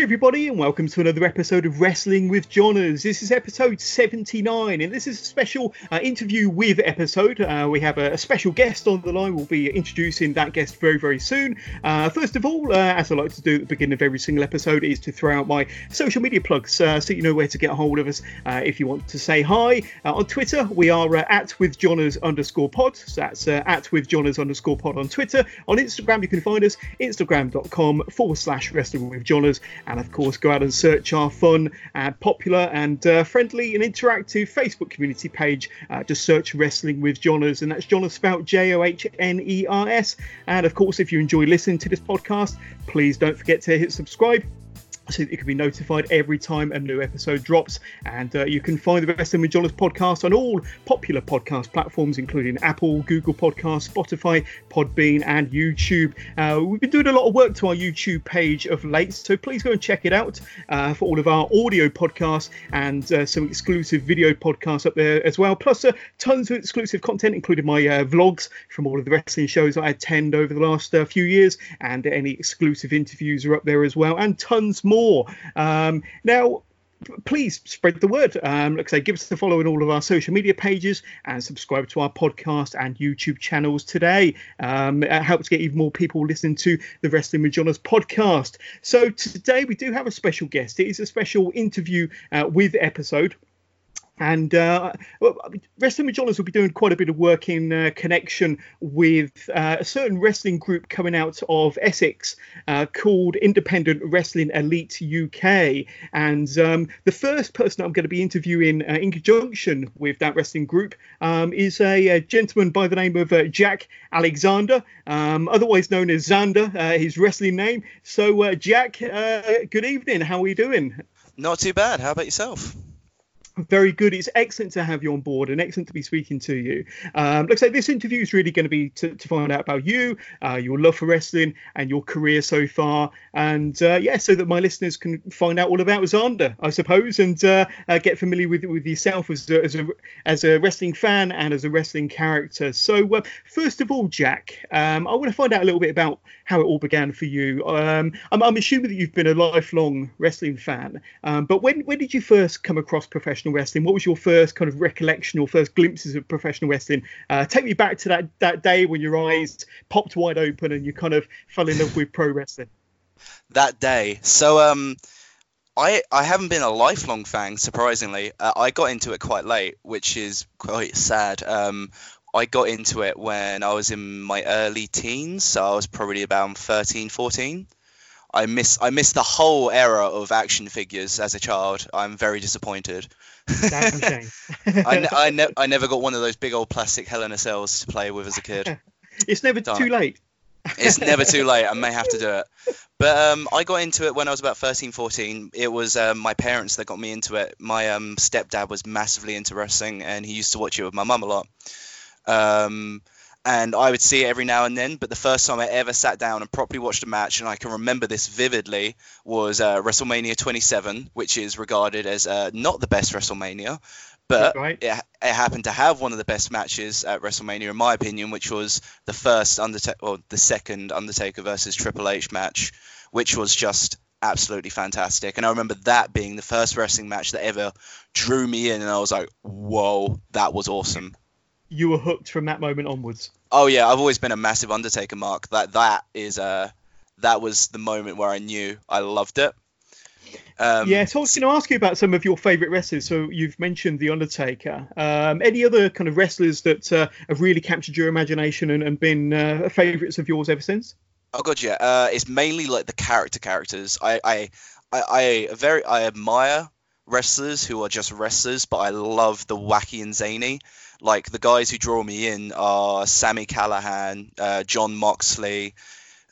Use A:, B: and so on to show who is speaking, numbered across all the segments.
A: Everybody, and welcome to another episode of Wrestling with Johners. This is episode 79, and this is a special uh, interview with episode. Uh, we have a, a, special guest on the line. We'll be introducing that guest very, very soon. Uh, first of all, uh, as I like to do at the beginning of every single episode, is to throw out my social media plugs uh, so you know where to get a hold of us uh, if you want to say hi. on Twitter, we are at with Johners underscore pod. So that's at with Johners underscore pod on Twitter. On Instagram, you can find us instagram.com forward slash wrestling with Johners and of course, go out and search our fun, and popular, and uh, friendly and interactive Facebook community page. Uh, just search Wrestling with Johners, and that's Johners Spout, J O H N E R S. And of course, if you enjoy listening to this podcast, please don't forget to hit subscribe so that you can be notified every time a new episode drops. And uh, you can find the Wrestling with Johners podcast on all popular podcast platforms, including Apple, Google Podcasts, Spotify, Podbean, and YouTube. Uh, we've been doing a lot of work to our YouTube page of late, so please go and check it out uh, for all of our audio podcasts and uh, some exclusive video podcasts up there as well. Plus, uh, tons of exclusive content, including my uh, vlogs from all of the wrestling shows I attend over the last few years, and any exclusive interviews are up there as well, and tons more more. Um, now, please spread the word. Um, like I say, give us a follow on all of our social media pages and subscribe to our podcast and YouTube channels today. Um, it helps get even more people listening to the Wrestling with Johners podcast. So today we do have a special guest. It is a special interview uh, with episode. And uh, Wrestling with Johners will be doing quite a bit of work in uh, connection with uh, a certain wrestling group coming out of Essex uh, called Independent Wrestling Elite UK. And um, the first person I'm going to be interviewing uh, in conjunction with that wrestling group um, is a, a, gentleman by the name of uh, Jack Alexander, um, otherwise known as Xander, his wrestling name. So, Jack, good evening. How are you doing?
B: Not too bad. How about yourself?
A: Very good. It's excellent to have you on board and excellent to be speaking to you. Um, like I say, this interview is really going to be to, find out about you, uh, your love for wrestling, and your career so far. And uh, yeah, so that my listeners can find out all about Xander, I suppose, and uh, uh, get familiar with with yourself as a, as a as a wrestling fan and as a wrestling character. So uh, first of all, Jack, um, I want to find out a little bit about how it all began for you. Um, I'm, I'm, assuming that you've been a lifelong wrestling fan, um, but when when did you first come across professional professional wrestling? What was your first kind of recollection or first glimpses of professional wrestling? Uh, take me back to that that day when your eyes popped wide open and you kind of fell in love with pro wrestling.
B: That day, so um, I I haven't been a lifelong fan. Surprisingly, uh, I got into it quite late, which is quite sad. Um, I got into it when I was in my early teens, so I was probably about 13, 14. I miss I missed the whole era of action figures as a child. I'm very disappointed. A shame. I, I, ne- I never got one of those big old plastic Hell in a Cells to play with as a kid.
A: it's never Darn. too late.
B: it's never too late. I may have to do it. But um, I got into it when I was about 13, 14. It was um, my parents that got me into it. My um, stepdad was massively into wrestling, and he used to watch it with my mum a lot. And I would see it every now and then. But the first time I ever sat down and properly watched a match, and I can remember this vividly, was uh, WrestleMania 27, which is regarded as uh, not the best WrestleMania, but right. it, it, happened to have one of the best matches at WrestleMania, in my opinion, which was the first Undertaker or the second Undertaker versus Triple H match, which was just absolutely fantastic. And I remember that being the first wrestling match that ever drew me in, and I was like, "Whoa, that was awesome."
A: You were hooked from that moment onwards.
B: Oh yeah, I've always been a massive Undertaker mark. That that is uh that was the moment where I knew I loved it.
A: Um, yeah, so I was going to ask you about some of your favourite wrestlers. So you've mentioned the Undertaker. Um, any other kind of wrestlers that uh, have really captured your imagination and, and been uh, favourites of yours ever since?
B: Oh god, yeah. Uh, it's mainly like the character characters. I, I, I, I very I admire wrestlers who are just wrestlers, but I love the wacky and zany. Like the guys who draw me in are Sami Callihan, uh, Jon Moxley,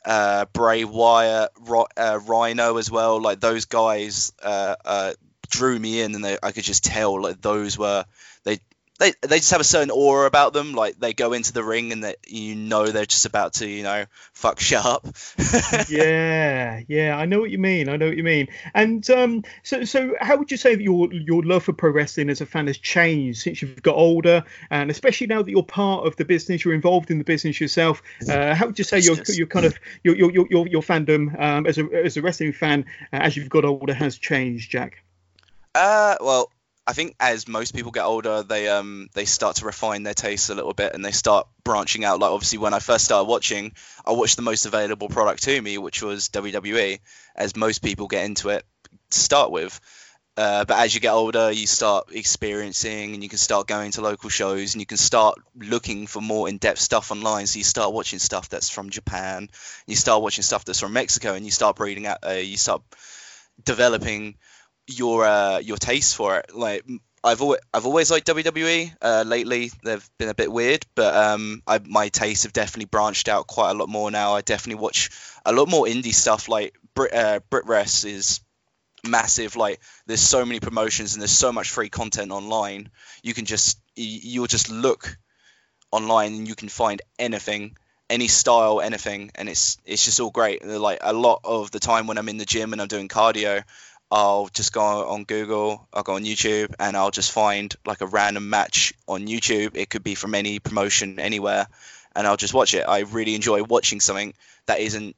B: uh, Bray Wyatt, uh, Rhino as well. Like those guys uh, uh, drew me in, and they, I could just tell like those were they they they just have a certain aura about them. Like they go into the ring and that you know they're just about to you know fuck shit up.
A: yeah, yeah, I know what you mean. I know what you mean. And um, so so how would you say that your your love for pro wrestling as a fan has changed since you've got older, and especially now that you're part of the business, you're involved in the business yourself. Uh, how would you say your your kind of your your your, your fandom um, as a as a wrestling fan uh, as you've got older has changed, Jack?
B: Uh, well, I think as most people get older, they um they start to refine their tastes a little bit and they start branching out. Like obviously, when I first started watching, I watched the most available product to me, which was WWE, as most people get into it to start with. Uh, but as you get older, you start experiencing and you can start going to local shows and you can start looking for more in depth stuff online. So you start watching stuff that's from Japan, you start watching stuff that's from Mexico, and you start breeding out, uh, you start developing your uh, your taste for it. Like I've always I've always liked WWE. Uh, lately, they've been a bit weird, but um, I, my tastes have definitely branched out quite a lot more now. I definitely watch a lot more indie stuff. Like Brit uh, BritWres is massive. Like there's so many promotions and there's so much free content online. You can just you'll just look online and you can find anything any style anything and it's it's just all great like a lot of the time when i'm in the gym and i'm doing cardio I'll just go on Google, I'll go on YouTube, and I'll just find like a random match on YouTube. It could be from any promotion anywhere, and I'll just watch it. I really enjoy watching something that isn't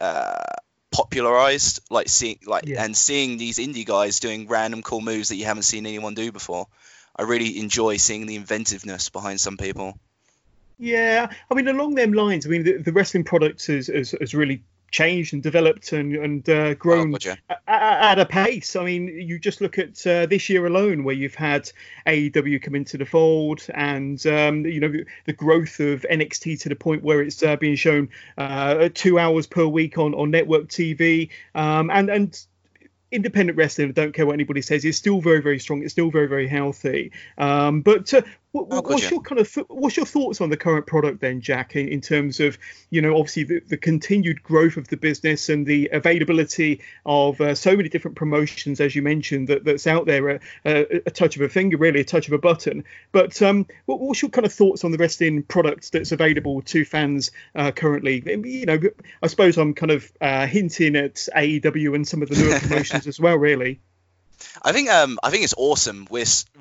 B: uh, popularized, like seeing like yeah. and seeing these indie guys doing random cool moves that you haven't seen anyone do before. I really enjoy seeing the inventiveness behind some people.
A: Yeah, I mean, along them lines, I mean, the, the wrestling product has, has, has really changed and developed and, and uh, grown oh, at, at, a pace. I mean, you just look at uh, this year alone, where you've had AEW come into the fold, and um, you know the growth of NXT to the point where it's uh, being shown uh, two hours per week on on network TV, um, and and independent wrestling, I don't care what anybody says, is still very, very strong. It's still very, very healthy. Um, but uh, what, oh, what's your kind of what's your thoughts on the current product then, Jack, in, in terms of you know obviously the, the, continued growth of the business and the availability of uh, so many different promotions as you mentioned that, that's out there a, a, a, touch of a finger, really a touch of a button. But um, what, what's your kind of thoughts on the wrestling product that's available to fans uh, currently? You know, I suppose I'm kind of uh, hinting at AEW and some of the newer promotions as well, really.
B: I think um I think it's awesome.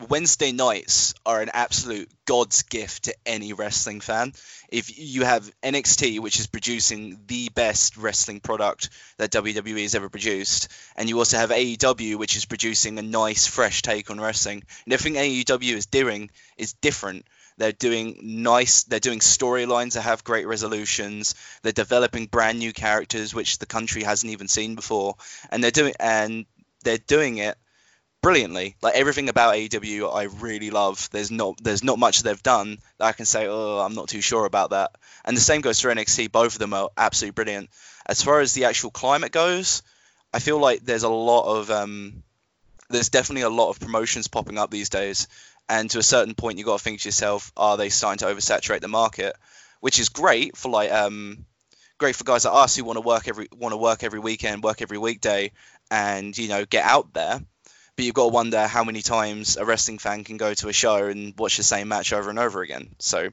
B: Wednesday nights are an absolute god's gift to any wrestling fan. If you have NXT, which is producing the best wrestling product that WWE has ever produced, and you also have AEW, which is producing a nice, fresh take on wrestling, and everything AEW is doing is different. They're doing nice. They're doing storylines that have great resolutions. They're developing brand new characters, which the country hasn't even seen before, and they're doing and they're doing it brilliantly. Like everything about AEW, I really love. There's not there's not much they've done that I can say, oh, I'm not too sure about that. And the same goes for NXT. Both of them are absolutely brilliant. As far as the actual climate goes, I feel like there's a lot of um, there's definitely a lot of promotions popping up these days. And to a certain point, you got to think to yourself, are they starting to oversaturate the market? Which is great for like um, great for guys like us who want to work every want to work every weekend, work every weekday, and you know get out there but you've got to wonder how many times a wrestling fan can go to a show and watch the same match over and over again. So,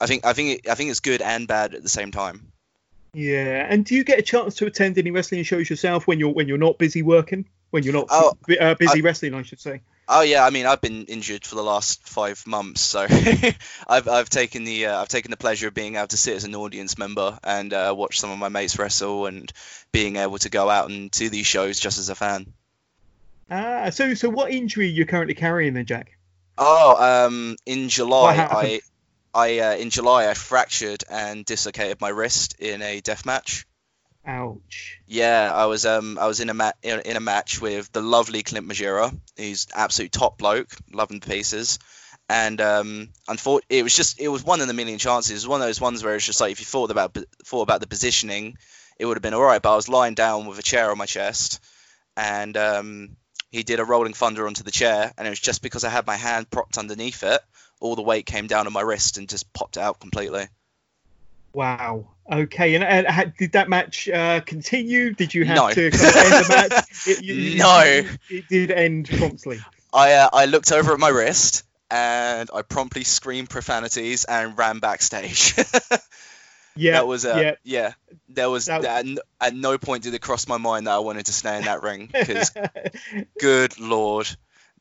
B: I think I think it, I think it's good and bad at the same time.
A: Yeah, and do you get a chance to attend any wrestling shows yourself when you're when you're not busy working? When you're not oh, uh, busy I, wrestling, I should say.
B: Oh yeah, I mean I've been injured for the last five months, so I've I've taken the uh, I've taken the pleasure of being able to sit as an audience member and uh, watch some of my mates wrestle and being able to go out and to these shows just as a fan.
A: Ah, so so what injury are you currently carrying then, Jack?
B: Oh, um, in July I, I uh, in July I fractured and dislocated my wrist in a death match.
A: Ouch.
B: Yeah, I was um I was in a mat in, in, a match with the lovely Clint Margera. He's absolute top bloke, loving the pieces. And um, unfortunately, it was just it was one in a million chances. It was one of those ones where it's just like if you thought about thought about the positioning, it would have been all right. But I was lying down with a chair on my chest, and um, he did a rolling thunder onto the chair, and it was just because I had my hand propped underneath it, all the weight came down on my wrist and just popped out completely.
A: Wow. Okay. And, and did that match uh, continue? Did you have no. to end the match?
B: It, you, no.
A: It, it, did end promptly.
B: I uh, I looked over at my wrist and I promptly screamed profanities and ran backstage.
A: Yeah,
B: that was uh,
A: yeah.
B: yeah. There was
A: That-
B: at, n- at no point did it cross my mind that I wanted to stay in that ring because good lord,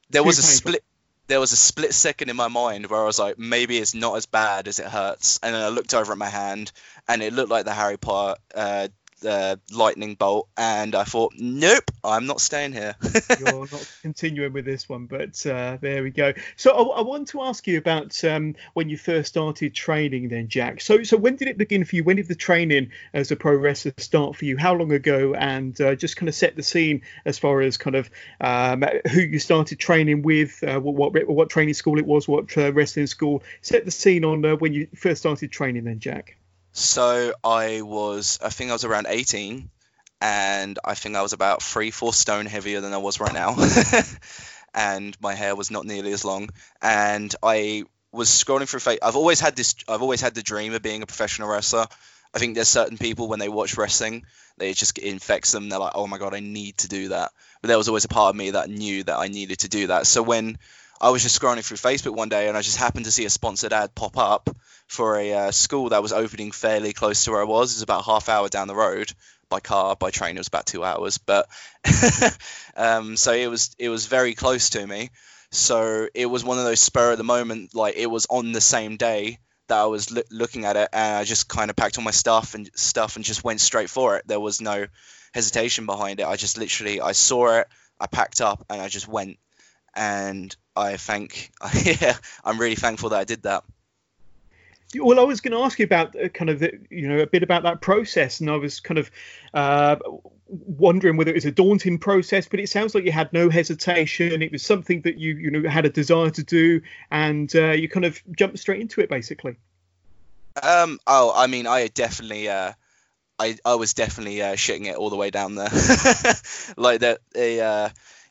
B: there was a split. There was a split second in my mind where I was like, maybe it's not as bad as it hurts, and then I looked over at my hand, and it looked like the Harry Potter uh, the lightning bolt, and I thought, nope, I'm not staying here.
A: You're not continuing with this one, but uh, there we go. So I, I want to ask you about um, when you first started training, then, Jack. So, so when did it begin for you? When did the training as a pro wrestler start for you? How long ago? And uh, just kind of set the scene as far as kind of um, who you started training with, uh, what, what what training school it was, what uh, wrestling school. Set the scene on uh, when you first started training, then, Jack.
B: So I was, I think I was around 18, and I think I was about three, four stone heavier than I was right now, and my hair was not nearly as long, and I was scrolling through. Fa- I've always had this. I've always had the dream of being a professional wrestler. I think there's certain people when they watch wrestling, they just infects them. They're like, oh my god, I need to do that. But there was always a part of me that knew that I needed to do that. So when I was just scrolling through Facebook one day and I just happened to see a sponsored ad pop up for a uh, school that was opening fairly close to where I was. It was about half hour down the road by car. By train, it was about two hours. But um, so it was it was very close to me. So it was one of those spur of the moment. Like it was on the same day that I was loo- looking at it, and I just kind of packed all my stuff and stuff and just went straight for it. There was no hesitation behind it. I just literally I saw it, I packed up, and I just went. And I thank, yeah, I'm really thankful that I did that.
A: Well, I was going to ask you about uh, kind of the, you know a bit about that process, and I was kind of uh, wondering whether it was a daunting process, but it sounds like you had no hesitation. It was something that you you know had a desire to do, and uh, you kind of jumped straight into it, basically.
B: Um, oh, I mean, I definitely, uh, I, I was definitely uh, shitting it all the way down there. like that, the, uh,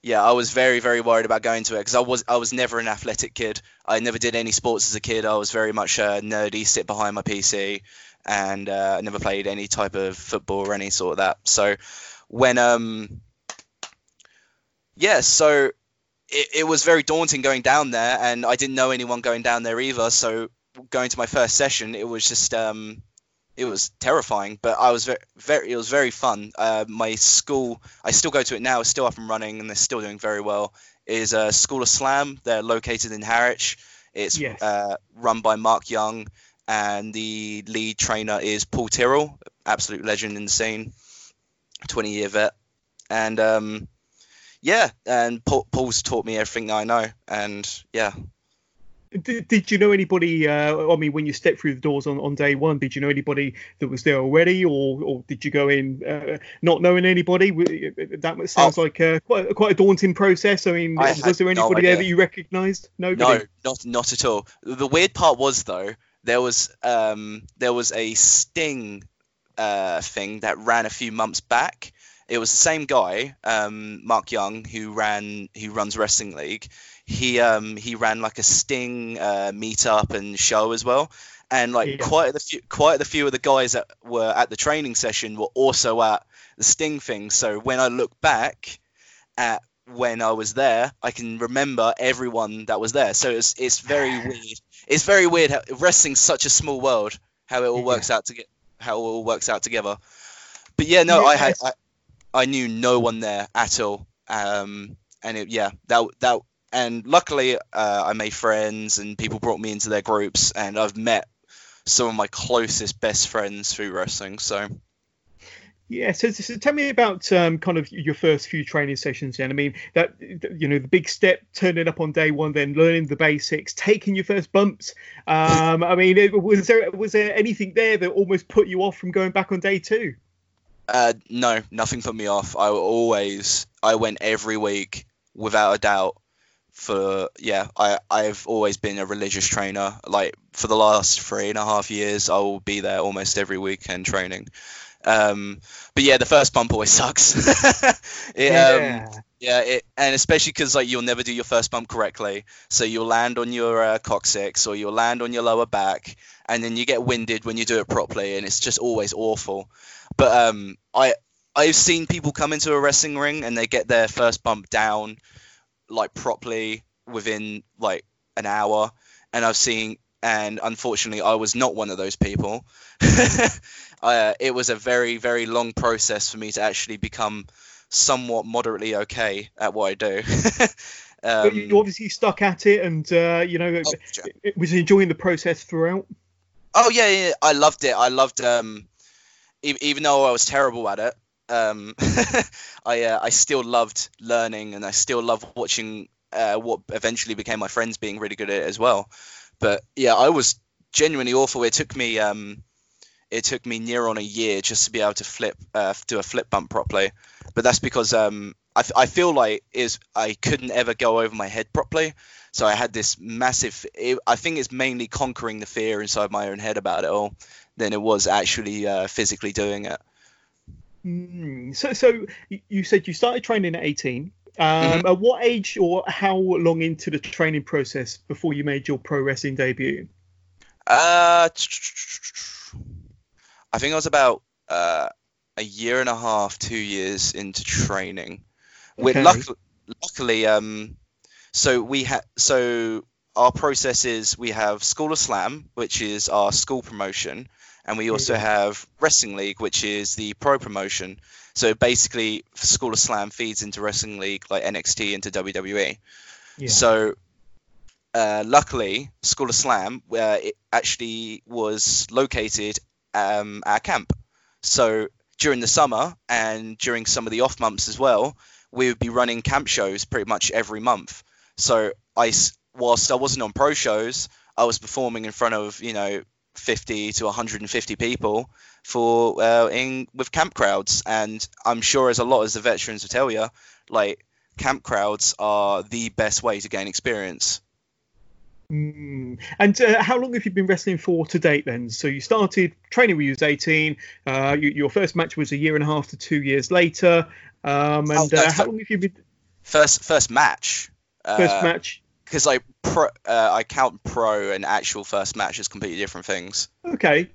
B: yeah, I was very, very worried about going to it because I was, I was never an athletic kid. I never did any sports as a kid. I was very much uh, nerdy, sit behind my PC, and uh, I never played any type of football or any sort of that. So when, um, yeah, so it, it was very daunting going down there, and I didn't know anyone going down there either. So going to my first session, it was just um, it was terrifying, but I was very, very it was very fun. Uh, my school, I still go to it now. It's still up and running, and they're still doing very well. Is uh, School of Slam. They're located in Harwich. It's
A: Yes.
B: uh, run by Mark Young, and the lead trainer is Paul Tyrrell, absolute legend in the scene, twenty year vet, and um, yeah, and Paul, Paul's taught me everything that I know, and yeah,
A: Did, did you know anybody? Uh, I mean, when you stepped through the doors on, on day one, did you know anybody that was there already, or, or did you go in uh, not knowing anybody? That sounds like uh, quite quite a daunting process. I mean,
B: Oh. I
A: was there
B: no
A: anybody there that you recognised? Nobody.
B: No, not not at all. The weird part was though there was um there was a Sting uh thing that ran a few months back. It was the same guy, um, Mark Young, who ran who runs Wrestling League. He um he ran like a Sting uh, meetup and show as well. And like
A: Yeah.
B: quite a few quite a few of the guys that were at the training session were also at the Sting thing. So when I look back at when I was there, I can remember everyone that was there. So it's it's very weird. It's very weird how wrestling's such a small world. How it all
A: Yeah.
B: works out to get how it all works out together. But yeah, no, I had I, I knew no one there at all. Um, and it, yeah, that that and luckily uh, I made friends and people brought me into their groups and I've met some of my closest best friends through wrestling. So
A: Yeah, so, so tell me about um, kind of your first few training sessions. Then I mean that you know the big step, turning up on day one, then learning the basics, taking your first bumps. Um, I mean, it- was there was there anything there that almost put you off from going back on day two?
B: Uh, no, nothing put me off. I always, I went every week without a doubt. For yeah, I I've always been a religious trainer. Like for the last three and a half years, I will be there almost every weekend training. Um, but yeah, the first bump always sucks. it, um, yeah, it, and especially because like you'll never do your first bump correctly, so you'll land on your uh, coccyx or you'll land on your lower back, and then you get winded when you do it properly, and it's just always awful. But um, I I've seen people come into a wrestling ring and they get their first bump down like properly within like an hour, and I've seen, and unfortunately, I was not one of those people. uh, it was a very, very long process for me to actually become somewhat moderately okay at what I do.
A: um, you obviously stuck at it, and uh, you know, oh, it, it was enjoying the process throughout.
B: Oh yeah, yeah, I loved it. I loved um, even though I was terrible at it, um, I uh, I still loved learning, and I still love watching uh, what eventually became my friends being really good at it as well. But yeah, I was genuinely awful. It took me um, it took me near on a year just to be able to flip uh, do a flip bump properly. But that's because um, I, I feel like is I couldn't ever go over my head properly. So I had this massive. It, I think it's mainly conquering the fear inside my own head about it all, than it was actually uh, physically doing it.
A: Mm, so, so you said you started training at 18. Um, mm-hmm. At what age or how long into the training process before you made your pro wrestling debut?
B: Uh, I think I was about uh, a year and a half, two years into training. With luckily, luckily, um, so we had so our process is we have School of Slam, which is our school promotion, and we also have Wrestling League, which is the pro promotion. So basically, School of Slam feeds into Wrestling League, like NXT into WWE. Yeah. So uh, luckily, School of Slam uh, it actually was located um, at camp. So during the summer and during some of the off months as well, we would be running camp shows pretty much every month. So I, whilst I wasn't on pro shows, I was performing in front of you know 50 to 150 people for uh, in with camp crowds. And i'm sure as a lot as the veterans will tell you like camp crowds are the best way to gain experience.
A: Mm. and uh, how long have you been wrestling for to date then? So you started training when you was 18 uh, you, your first match was a year and a half to two years later um, and oh, uh, how long have you been
B: first first match
A: first uh, match
B: because like pro, uh, I count pro and actual first match as completely different things.
A: Okay.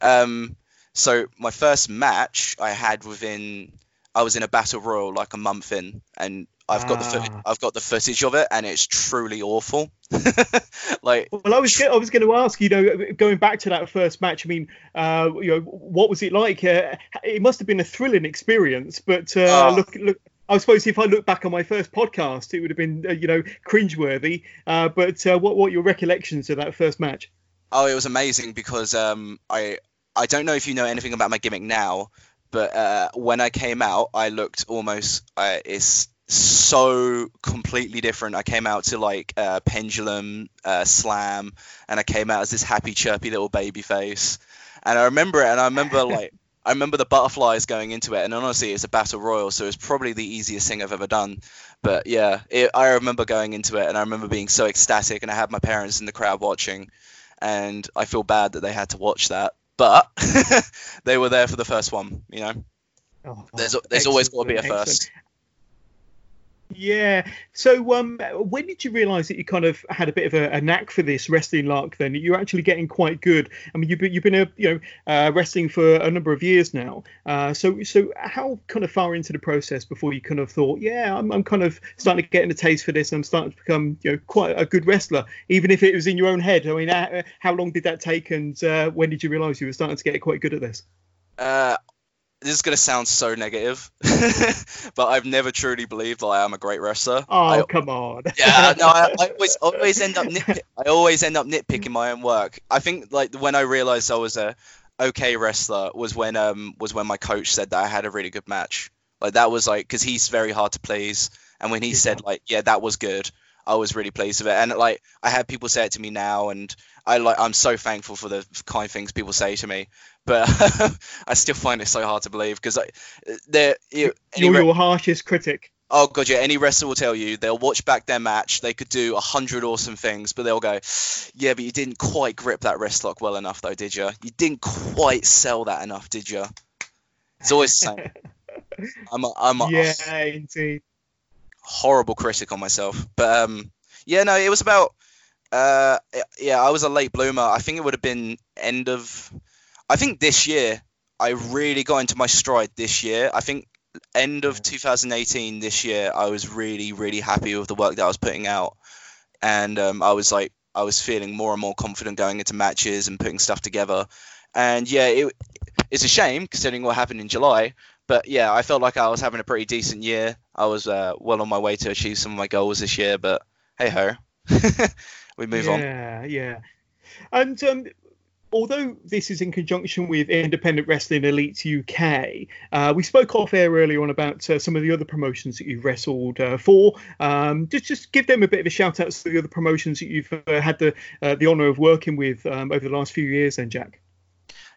B: Um. So my first match I had within I was in a battle royal like a month in, and I've got ah. the I've got the footage of it, and it's truly awful. like,
A: well, I was I was going to ask, you know, going back to that first match. I mean, uh, you know, what was it like? Uh, it must have been a thrilling experience, but uh, oh. look, look, I suppose if I look back on my first podcast, it would have been, uh, you know, cringeworthy. Uh, but uh, what what your recollections of that first match?
B: Oh, it was amazing because um, I I don't know if you know anything about my gimmick now, but uh, when I came out, I looked almost uh, it's so completely different. I came out to like uh, pendulum uh, slam, and I came out as this happy, chirpy little baby face. And I remember it, and I remember like I remember the butterflies going into it, and honestly, it's a battle royal, so it's probably the easiest thing I've ever done. But yeah, it, I remember going into it, and I remember being so ecstatic, and I had my parents in the crowd watching, and I feel bad that they had to watch that, but they were there for the first one, you know. Oh, there's oh, there's always got to be a first.
A: Yeah. So, um, when did you realise that you kind of had a bit of a, a, knack for this wrestling lark? Then you're actually getting quite good. I mean, you've been, you've been a, you know uh, wrestling for a number of years now. Uh, so, so how kind of far into the process before you kind of thought, yeah, I'm, I'm kind of starting to get a taste for this. I'm starting to become, you know, quite a good wrestler, even if it was in your own head. I mean, how, how long did that take, and uh, when did you realise you were starting to get quite good at this?
B: Uh, this is going to sound so negative, but I've never truly believed that I am a great wrestler.
A: Oh,
B: I,
A: come on.
B: yeah, no, I, I, always, always end up nitpick, I always end up nitpicking my own work. I think like when I realized I was a okay wrestler was when um was when my coach said that I had a really good match. Like that was like because he's very hard to please, and when he yeah. said like yeah that was good, I was really pleased with it. And like I had people say it to me now, and I like I'm so thankful for the kind things people say to me. But I still find it so hard to believe because like, they're
A: you, you're re- your harshest critic.
B: Oh god, yeah. Any wrestler will tell you they'll watch back their match. They could do a hundred awesome things, but they'll go, "Yeah, but you didn't quite grip that wrist lock well enough, though, did you? You didn't quite sell that enough, did you?" It's always the same. I'm a, I'm a,
A: yeah, indeed
B: horrible critic on myself. But um, yeah, no, it was about uh, yeah, I was a late bloomer. I think it would have been end of. I think this year I really got into my stride. This year, I think end of 2018. This year, I was really really happy with the work that I was putting out. and um, I was like I was feeling more and more confident going into matches and putting stuff together. And yeah, it, it's a shame considering what happened in July. But yeah, I felt like I was having a pretty decent year. I was uh, well on my way to achieve some of my goals this year. But hey ho, we move
A: yeah,
B: on.
A: Yeah, yeah. And um, although this is in conjunction with Independent Wrestling Elite UK, uh, we spoke off air earlier on about uh, some of the other promotions that you've wrestled uh, for. Um, just just give them a bit of a shout out to the other promotions that you've uh, had the uh, the honour of working with um, over the last few years. Then, Jack.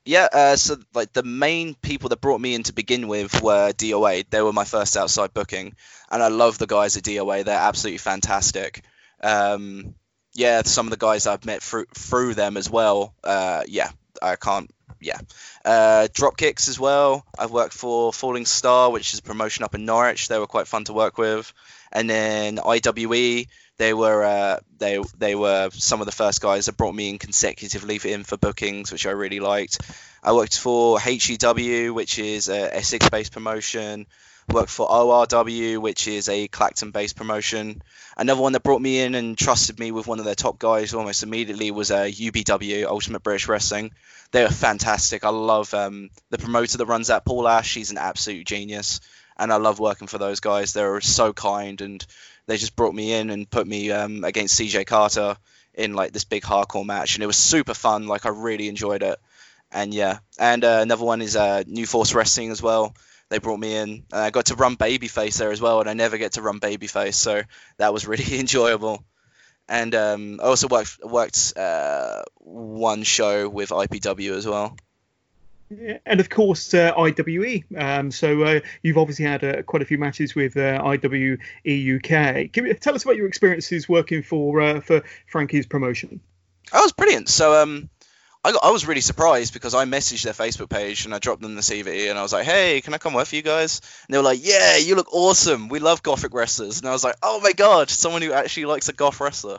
B: Yeah, uh, so like the main people that brought me in to begin with were DOA. They were my first outside booking, and I love the guys at DOA. They're absolutely fantastic. Um, yeah, some of the guys I've met through through them as well. Uh, yeah, I can't. Yeah, uh, Dropkicks as well. I've worked for Falling Star, which is a promotion up in Norwich. They were quite fun to work with, and then IWE. They were uh, they they were some of the first guys that brought me in consecutively for, in for bookings, which I really liked. I worked for HEW, which is a Essex-based promotion worked for ORW, which is a Clacton-based promotion. Another one that brought me in and trusted me with one of their top guys almost immediately was uh, UBW, Ultimate British Wrestling. They are fantastic. I love um, the promoter that runs that, Paul Ash. He's an absolute genius, and I love working for those guys. They're so kind, and they just brought me in and put me um, against CJ Carter in like this big hardcore match, and it was super fun. Like I really enjoyed it, and yeah. And uh, another one is uh, New Force Wrestling as well they brought me in. And I got to run Babyface there as well, and I never get to run Babyface, so that was really enjoyable. And um, I also worked worked uh, one show with IPW as well.
A: And of course uh, IWE. Um, so uh, you've obviously had uh, quite a few matches with IWE UK. Give, tell us about your experiences working for uh, for Frankie's promotion.
B: That was brilliant. So um, I, got, I was really surprised because I messaged their Facebook page and I dropped them the CV and I was like, hey, can I come work for you guys? And they were like, yeah, you look awesome. We love gothic wrestlers. And I was like, oh my god, someone who actually likes a goth wrestler.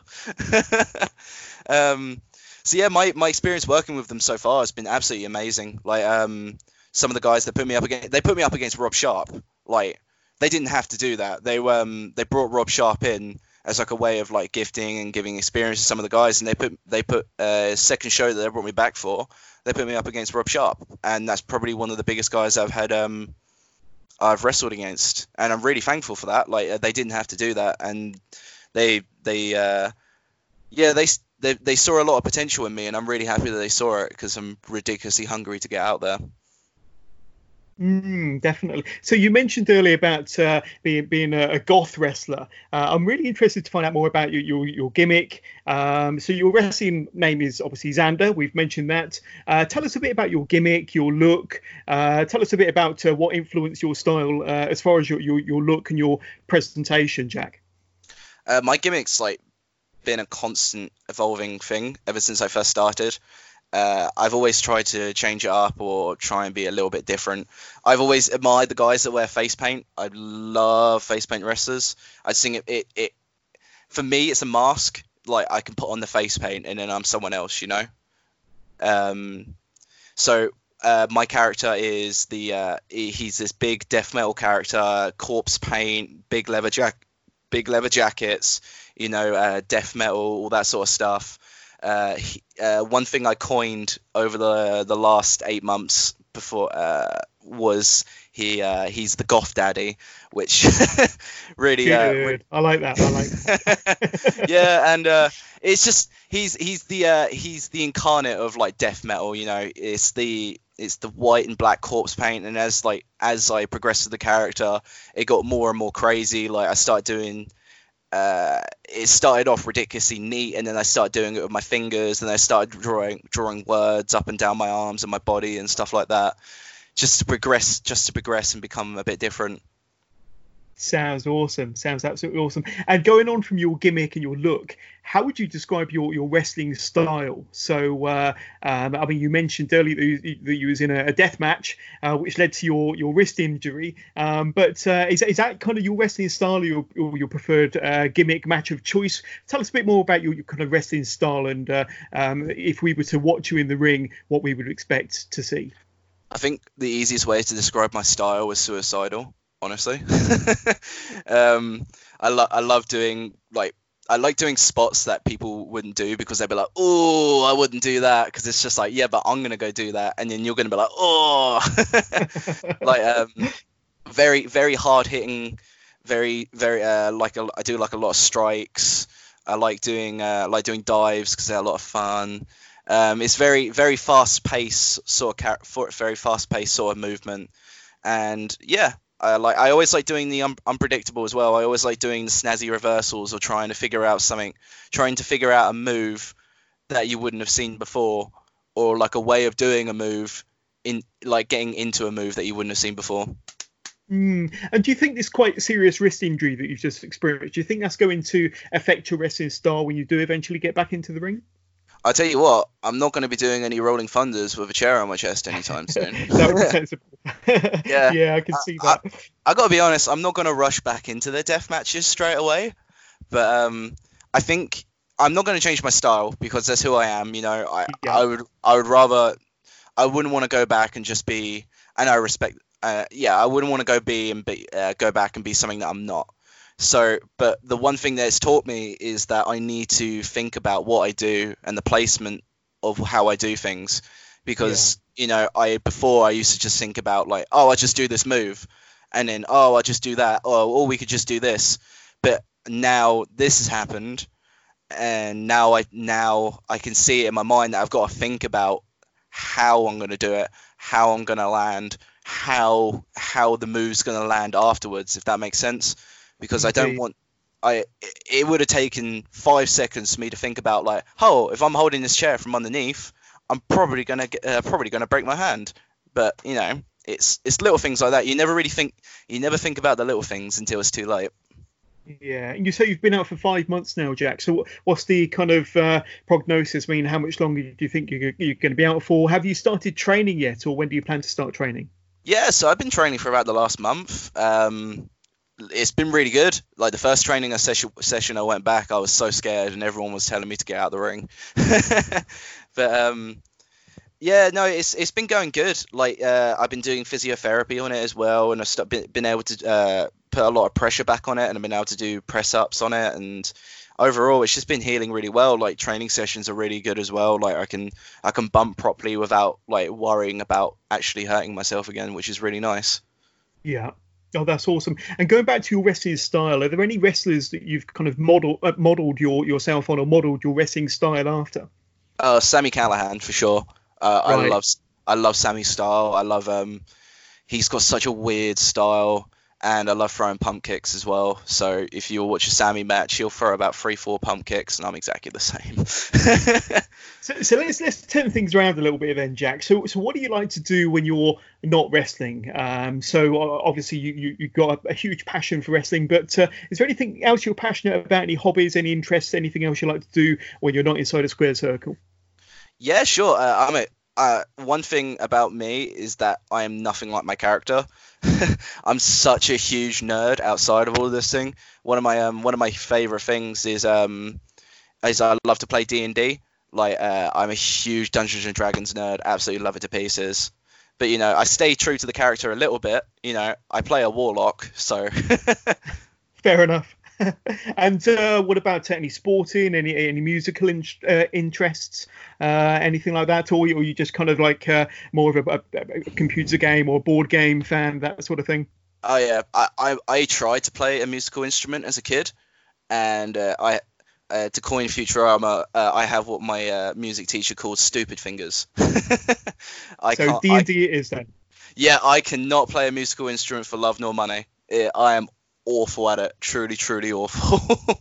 B: um, so yeah, my, my experience working with them so far has been absolutely amazing. Like um, some of the guys that put me up against, they put me up against Rob Sharp. Like they didn't have to do that. They um they brought Rob Sharp in as like a way of like gifting and giving experience to some of the guys. And they put they put a second show that they brought me back for. They put me up against Rob Sharp, and that's probably one of the biggest guys I've had um I've wrestled against, and I'm really thankful for that. Like uh, they didn't have to do that, and they they uh yeah they they they saw a lot of potential in me, and I'm really happy that they saw it because I'm ridiculously hungry to get out there.
A: Mm, definitely. So you mentioned earlier about uh, being being a, a goth wrestler. Uh, I'm really interested to find out more about your your, your gimmick. Um, so your wrestling name is obviously Xander. We've mentioned that. Uh, tell us a bit about your gimmick, your look. Uh, tell us a bit about uh, what influenced your style uh, as far as your, your your look and your presentation, Jack.
B: my gimmick's like been a constant evolving thing ever since I first started. Uh, I've always tried to change it up or try and be a little bit different. I've always admired the guys that wear face paint. I love face paint wrestlers. I think it, it, it for me, it's a mask. Like I can put on the face paint and then I'm someone else, you know. Um, so uh, my character is the uh, he's this big death metal character, corpse paint, big leather jack, big leather jackets, you know, uh, death metal, all that sort of stuff. Uh, he, uh, one thing I coined over the the last eight months before uh, was he uh, he's the goth daddy, which really
A: uh, Dude, I like that. I like.
B: That. yeah, and uh, it's just he's he's the uh, he's the incarnate of like death metal. You know, it's the it's the white and black corpse paint, and as like as I progressed with the character, it got more and more crazy. Like I started doing uh, it started off ridiculously neat, and then I started doing it with my fingers, and I started drawing drawing words up and down my arms and my body and stuff like that, just to progress, just to progress and become a bit different.
A: Sounds awesome. Sounds absolutely awesome. And going on from your gimmick and your look, how would you describe your, your wrestling style? So, uh, um, I mean, you mentioned earlier that you, that you was in a, a death match, uh, which led to your, your wrist injury. Um, but uh, is, is that kind of your wrestling style or your, or your preferred uh, gimmick match of choice? Tell us a bit more about your, your kind of wrestling style and uh, um, if we were to watch you in the ring, what we would expect to see.
B: I think the easiest way to describe my style was suicidal honestly. um, I, lo- I love doing like I like doing spots that people wouldn't do because they'd be like, "Oh, I wouldn't do that," because it's just like, "Yeah, but I'm gonna go do that," and then you're gonna be like, "Oh," like um, very very hard hitting, very very uh, like a, I do like a lot of strikes. I like doing uh, like doing dives because they're a lot of fun. Um, it's very very fast pace sort of very fast pace sort of movement, and yeah, I like I always like doing the un- unpredictable as well. I always like doing the snazzy reversals or trying to figure out something, trying to figure out a move that you wouldn't have seen before, or like a way of doing a move in like getting into a move that you wouldn't have seen before.
A: Mm. And do you think this quite serious wrist injury that you've just experienced, do you think that's going to affect your wrestling style when you do eventually get back into the ring?
B: I'll tell you what, I'm not going to be doing any rolling thunders with a chair on my chest anytime soon.
A: that sensible. yeah, yeah, I can see that. I,
B: I, got to be honest, I'm not going to rush back into the death matches straight away, but um, I think I'm not going to change my style because that's who I am. You know, I, yeah. I would I would rather I wouldn't want to go back and just be. And I respect. Uh, yeah, I wouldn't want to go be and be uh, go back and be something that I'm not. So, but the one thing that it's taught me is that I need to think about what I do and the placement of how I do things, because yeah. you know, I before I used to just think about like, oh, I just do this move, and then oh, I just do that, oh, or we could just do this, but now this has happened, and now I now I can see it in my mind that I've got to think about how I'm going to do it, how I'm going to land, how how the move's going to land afterwards, if that makes sense because I don't want. I it would have taken five seconds for me to think about like, oh, if I'm holding this chair from underneath, I'm probably gonna get, uh, probably gonna break my hand. But you know, it's it's little things like that. You never really think you never think about the little things until it's too late.
A: Yeah, and you say you've been out for five months now, Jack. So what's the kind of uh, prognosis? I mean, how much longer do you think you're, you're going to be out for? Have you started training yet, or when do you plan to start training?
B: Yeah, so I've been training for about the last month. Um, it's been really good. Like the first training session, session I went back, I was so scared, and everyone was telling me to get out of the ring. but um, yeah, no, it's it's been going good. Like uh, I've been doing physiotherapy on it as well, and I've st- been, able to uh, put a lot of pressure back on it, and I've been able to do press ups on it, and overall it's just been healing really well. Like training sessions are really good as well. Like I can I can bump properly without like worrying about actually hurting myself again, which is really nice.
A: Yeah, Oh, that's awesome. And going back to your wrestling style, are there any wrestlers that you've kind of modeled uh, modeled your yourself on or modeled your wrestling style after?
B: Uh, Sami Callihan for sure. Uh, right. I love I love Sami's style. I love um, he's got such a weird style and I love throwing pump kicks as well. So if you watch a Sami match, he'll throw about three, four pump kicks, and I'm exactly the same.
A: so, so, let's let's turn things around a little bit then, Jack. So so what do you like to do when you're not wrestling? Um, so obviously you, you you've got a, a huge passion for wrestling, but uh, is there anything else you're passionate about? Any hobbies, any interests, anything else you like to do when you're not inside a square circle?
B: Yeah, sure. Uh, I'm a uh, one thing about me is that I am nothing like my character. I'm such a huge nerd outside of all of this thing. One of my um, one of my favorite things is um, is I love to play D and D. Like uh, I'm a huge Dungeons and Dragons nerd. Absolutely love it to pieces. But you know, I stay true to the character a little bit. You know, I play a warlock, so.
A: Fair enough. and uh, what about any sporting, any any musical in, uh, interests, uh, anything like that, or, or you just kind of like uh, more of a, a, computer game or board game fan, that sort of thing?
B: Oh yeah, I, I, I tried to play a musical instrument as a kid, and uh, I uh, to coin Futurama, uh, I have what my uh, music teacher calls stupid fingers.
A: I so D and D is then.
B: Yeah, I cannot play a musical instrument for love nor money. It, I am awful at it. Truly, truly awful.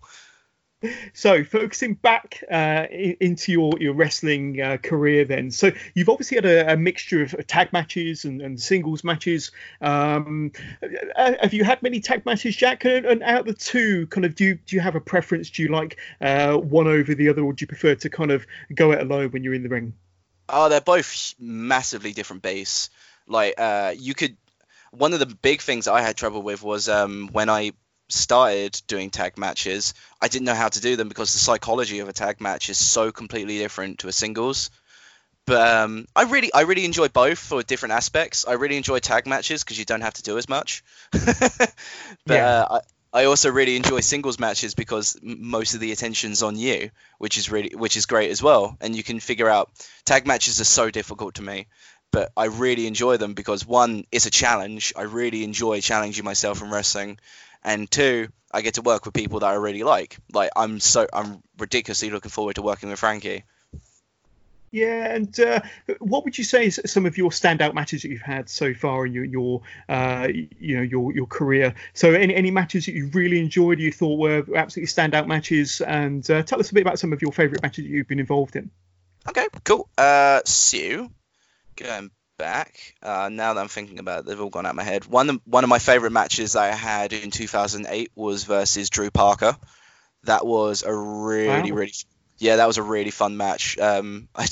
A: so focusing back uh, into your your wrestling uh, career then. So you've obviously had a, a mixture of tag matches and, and singles matches. Um, uh, have you had many tag matches jack? And, and, out of the two kind of do you, do you have a preference? Do you like uh, one over the other or do you prefer to kind of go it alone when you're in the ring?
B: Oh they're both massively different base. Like uh, you could one of the big things I had trouble with was um, when I started doing tag matches, I didn't know how to do them because the psychology of a tag match is so completely different to a singles. But um, I really, I really enjoy both for different aspects. I really enjoy tag matches because you don't have to do as much. but yeah. uh, I also really enjoy singles matches because most of the attention's on you, which is really which is great as well. And you can figure out tag matches are so difficult to me, but I really enjoy them because one, it's a challenge. I really enjoy challenging myself in wrestling, and two, I get to work with people that I really like. Like I'm so I'm ridiculously looking forward to working with Frankie.
A: Yeah, and uh, what would you say is some of your standout matches that you've had so far in your your uh, you know your your career? So any any matches that you really enjoyed, you thought were absolutely standout matches, and uh, tell us a bit about some of your favourite matches that you've been involved in.
B: Okay, cool. Uh, so going back uh, now that I'm thinking about it, they've all gone out of my head. One of, one of my favourite matches I had in 2008 was versus Drew Parker. That was a really wow. really yeah, that was a really fun match. Um, I,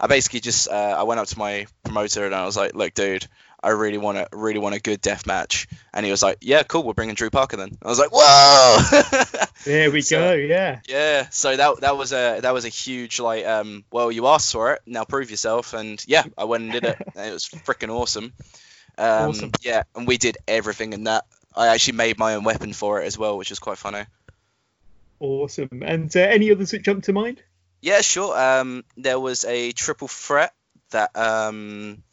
B: I basically just uh, I went up to my promoter and I was like, look, dude, I really want a really want a good death match, and he was like, yeah, cool, we're bringing Drew Parker then. I was like, whoa.
A: there we so, go. Yeah.
B: Yeah. So that that was a that was a huge like um well you asked for it now prove yourself and yeah I went and did it and it was freaking awesome. Um, awesome. Yeah, and we did everything in that. I actually made my own weapon for it as well, which was quite funny.
A: Awesome. And uh, any others that jump to mind?
B: Yeah, sure. Um, there was a triple threat that um,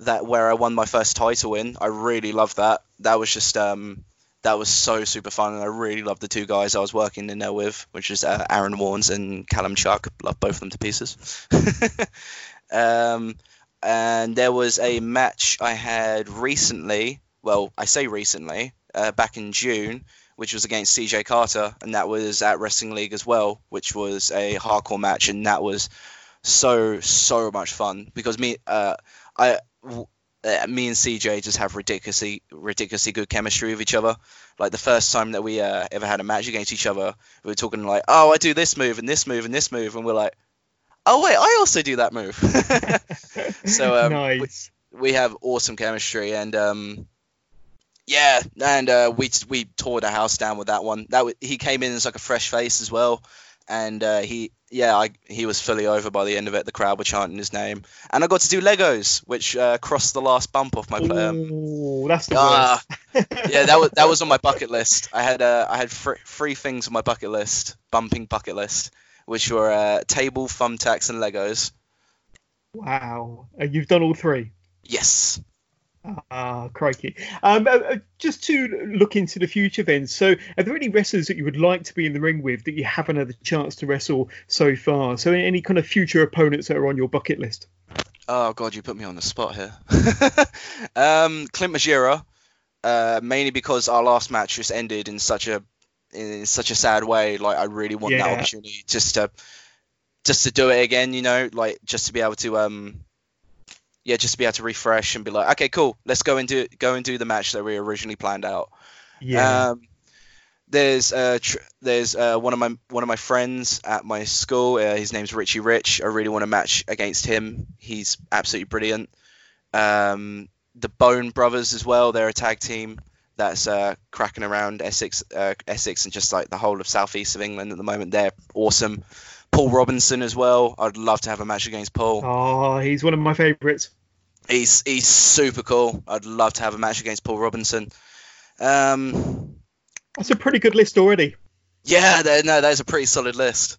B: that where I won my first title in. I really loved that. That was just um, that was so super fun, and I really loved the two guys I was working in there with, which is uh, Aaron Warnes and Callum Chuck. Love both of them to pieces. um, and there was a match I had recently. Well, I say recently, uh, back in June which was against CJ Carter, and that was at Wrestling League as well, which was a hardcore match, and that was so so much fun because me uh I uh, me and CJ just have ridiculously ridiculously good chemistry with each other. Like the first time that we uh, ever had a match against each other, we were talking like, "Oh, I do this move and this move and this move," and we're like, "Oh wait, I also do that move." so um, nice. we, we, have awesome chemistry, and um, yeah, and uh, we we tore the house down with that one. That he came in as like a fresh face as well, and uh, he yeah I, he was fully over by the end of it. The crowd were chanting his name, and I got to do Legos, which uh, crossed the last bump off my.
A: Um, Ooh, that's the uh,
B: yeah, that was that was on my bucket list. I had uh, I had fr- three things on my bucket list, bumping bucket list, which were uh, table, thumbtacks, and Legos.
A: Wow, and you've done all three.
B: Yes.
A: Ah, crikey. Um, uh, uh, just to look into the future then, so are there any wrestlers that you would like to be in the ring with that you haven't had the chance to wrestle so far? So any kind of future opponents that are on your bucket list?
B: Oh, God, you put me on the spot here. um, Clint Margera, uh, mainly because our last match just ended in such a in such a sad way. Like, I really want yeah. that opportunity just to just to do it again, you know, like just to be able to um yeah, just to be able to refresh and be like, okay, cool, let's go and do go and do the match that we originally planned out.
A: Yeah. Um,
B: there's uh, tr- there's uh, one of my one of my friends at my school. Uh, his name's Richie Rich. I really want to match against him. He's absolutely brilliant. Um, the Bone Brothers as well. They're a tag team that's uh, cracking around Essex, uh, Essex, and just like the whole of southeast of England at the moment. They're awesome. Paul Robinson as well. I'd love to have a match against Paul.
A: Oh, he's one of my favourites.
B: He's he's super cool. I'd love to have a match against Paul Robinson. Um,
A: That's a pretty good list already.
B: Yeah, no, that's a pretty solid list.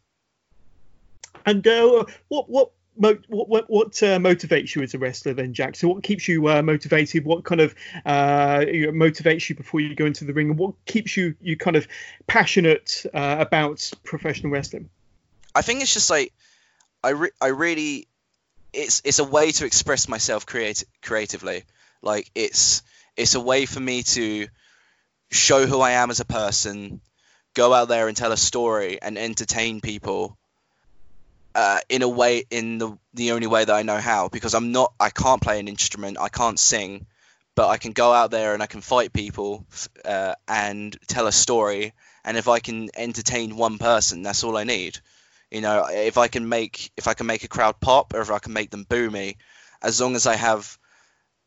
A: And uh, what what what what, what uh, motivates you as a wrestler then, Jack? So what keeps you uh, motivated? What kind of uh, motivates you before you go into the ring, and what keeps you you kind of passionate uh, about professional wrestling?
B: I think it's just like I re- I really it's it's a way to express myself creati- creatively. Like it's it's a way for me to show who I am as a person, go out there and tell a story and entertain people uh, in a way in the the only way that I know how because I'm not I can't play an instrument I can't sing but I can go out there and I can fight people uh, and tell a story and if I can entertain one person that's all I need you know, if I can make if I can make a crowd pop or if I can make them boo me, as long as I have,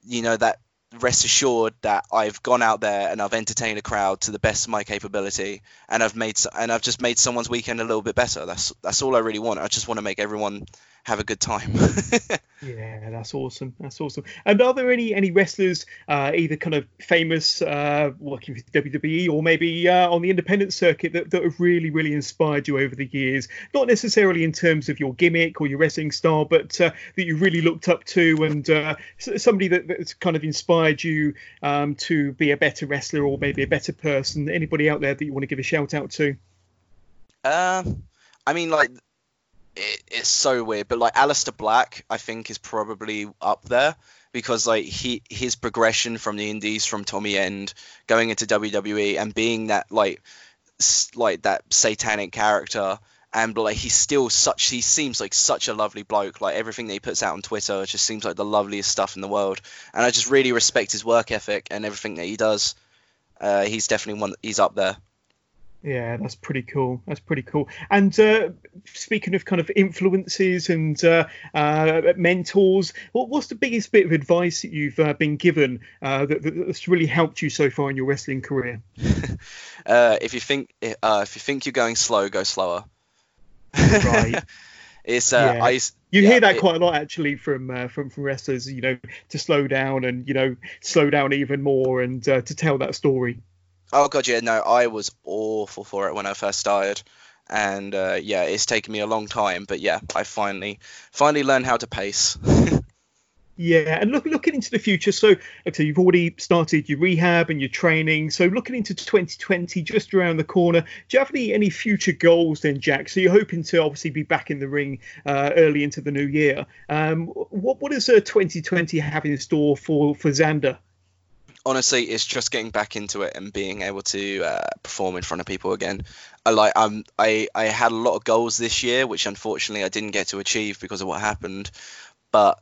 B: you know, that rest assured that I've gone out there and I've entertained a crowd to the best of my capability, and I've made and I've just made someone's weekend a little bit better. That's that's all I really want. I just want to make everyone have a good time.
A: yeah, that's awesome. That's awesome. And are there any any wrestlers, uh, either kind of famous uh, working with WWE or maybe uh, on the independent circuit that, that have really really inspired you over the years? Not necessarily in terms of your gimmick or your wrestling style, but uh, that you really looked up to and uh, somebody that, that's kind of inspired you um, to be a better wrestler or maybe a better person. Anybody out there that you want to give a shout out to?
B: Um, I mean, like it, it's so weird, but like Aleister Black, I think is probably up there because like he his progression from the Indies, from Tommy End, going into WWE and being that like like that satanic character and like he's still such he seems like such a lovely bloke. Like everything that he puts out on twitter just seems like the loveliest stuff in the world. And i just really respect his work ethic and everything that he does. Uh, he's definitely one he's up there
A: yeah, that's pretty cool. That's pretty cool. And uh, speaking of kind of influences and uh, uh, mentors, what, what's the biggest bit of advice that you've uh, been given uh, that, that's really helped you so far in your wrestling career?
B: Uh, if you think if you think you're going slow, go slower.
A: right.
B: it's yeah. I,
A: you
B: yeah,
A: hear that it, quite a lot actually from uh, from from wrestlers you know to slow down and you know slow down even more and uh, to tell that story
B: Oh god, yeah, no, I was awful for it when I first started, and uh, yeah, it's taken me a long time, but yeah, I finally finally learned how to pace.
A: yeah, and look, looking into the future, so like you've already started your rehab and your training. So looking into 2020, just around the corner, do you have any any future goals then, Jack? So you're hoping to obviously be back in the ring uh, early into the new year. Um, what what does uh, 2020 have in store for for Xander?
B: Honestly, it's just getting back into it and being able to uh, perform in front of people again. I like um, I I had a lot of goals this year, which unfortunately I didn't get to achieve because of what happened. But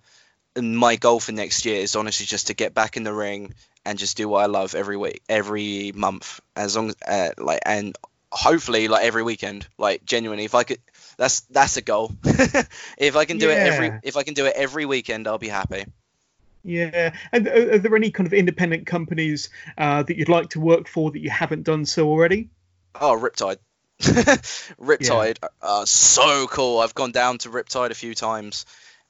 B: my goal for next year is honestly just to get back in the ring and just do what I love every week, every month, as long as uh, like and hopefully like every weekend, like genuinely, if I could. That's that's a goal. if I can do yeah. it every if I can do it every weekend, I'll be happy.
A: Yeah, and are there any kind of independent companies uh, that you'd like to work for that you haven't done so already?
B: Oh, Riptide. Riptide, yeah. uh, so cool. I've gone down to Riptide a few times,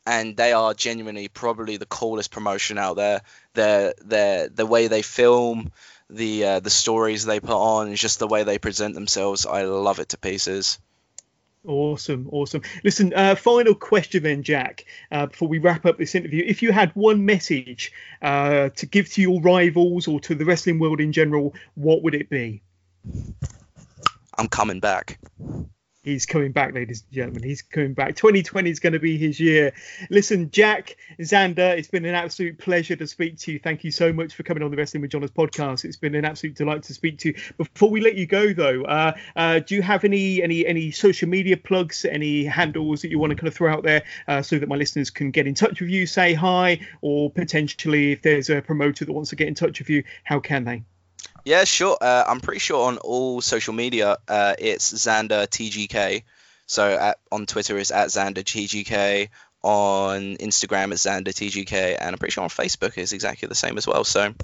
B: and they are genuinely probably the coolest promotion out there. Their their the way they film, the uh, the stories they put on, just the way they present themselves. I love it to pieces.
A: Awesome, awesome. Listen, uh, final question then, Jack, uh, before we wrap up this interview. If you had one message uh, to give to your rivals or to the wrestling world in general, what would it be?
B: I'm coming back
A: he's coming back, ladies and gentlemen. He's coming back. 2020 is going to be his year. Listen, Jack Xander, it's been an absolute pleasure to speak to you. Thank you so much for coming on the Wrestling with Johners podcast. It's been an absolute delight to speak to you. Before we let you go, though, uh, uh, do you have any any any social media plugs, any handles that you want to kind of throw out there uh, so that my listeners can get in touch with you, say hi, or potentially if there's a promoter that wants to get in touch with you, how can they?
B: Yeah, sure. Uh, I'm pretty sure on all social media, uh, it's Xander TGK. So at, on Twitter, it's at Xander TGK. On Instagram, it's Xander TGK, and I'm pretty sure on Facebook it's exactly the same as well. So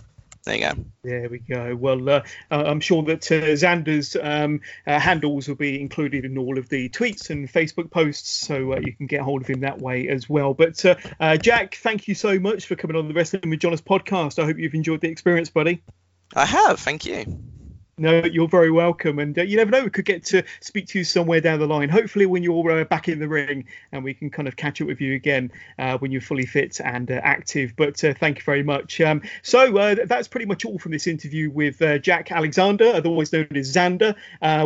B: there you go.
A: There we go. Well, uh, uh I'm sure that uh, Xander's um, uh, handles will be included in all of the tweets and Facebook posts, so uh, you can get hold of him that way as well. But uh, Jack, thank you so much for coming on the Wrestling with Johners podcast. I hope you've enjoyed the experience, buddy.
B: I have, thank you.
A: No, you're very welcome, and uh, you never know, we could get to speak to you somewhere down the line. Hopefully, when you're uh, back in the ring, and we can kind of catch up with you again uh, when you're fully fit and uh, active. But uh, thank you very much. Um, so that's pretty much all from this interview with Jack Alexander, otherwise known as Xander.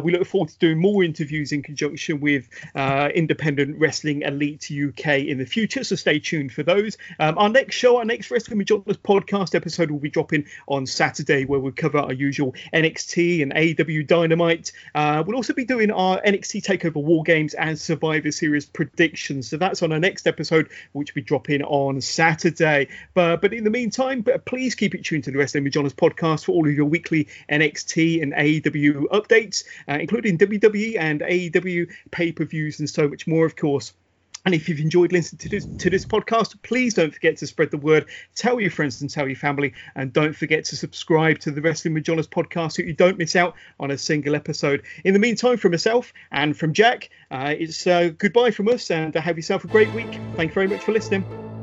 A: we look forward to doing more interviews in conjunction with Independent Wrestling Elite UK in the future. So stay tuned for those. Um, our next show, our next Wrestling with Johners podcast episode, will be dropping on Saturday, where we'll cover our usual NXT and AEW Dynamite. Uh, we'll also be doing our NXT Takeover War Games and Survivor Series predictions. So that's on our next episode, which will be dropping on Saturday. But but in the meantime, please keep it tuned to the Wrestling with Johners podcast for all of your weekly NXT and AEW updates, uh, including WWE and AEW pay per views and so much more, of course. And if you've enjoyed listening to this, to this podcast, please don't forget to spread the word, tell your friends and tell your family, and don't forget to subscribe to the Wrestling with Johners podcast so you don't miss out on a single episode. In the meantime, from myself and from Jack, uh, it's uh, goodbye from us, and have yourself a great week. Thank you very much for listening.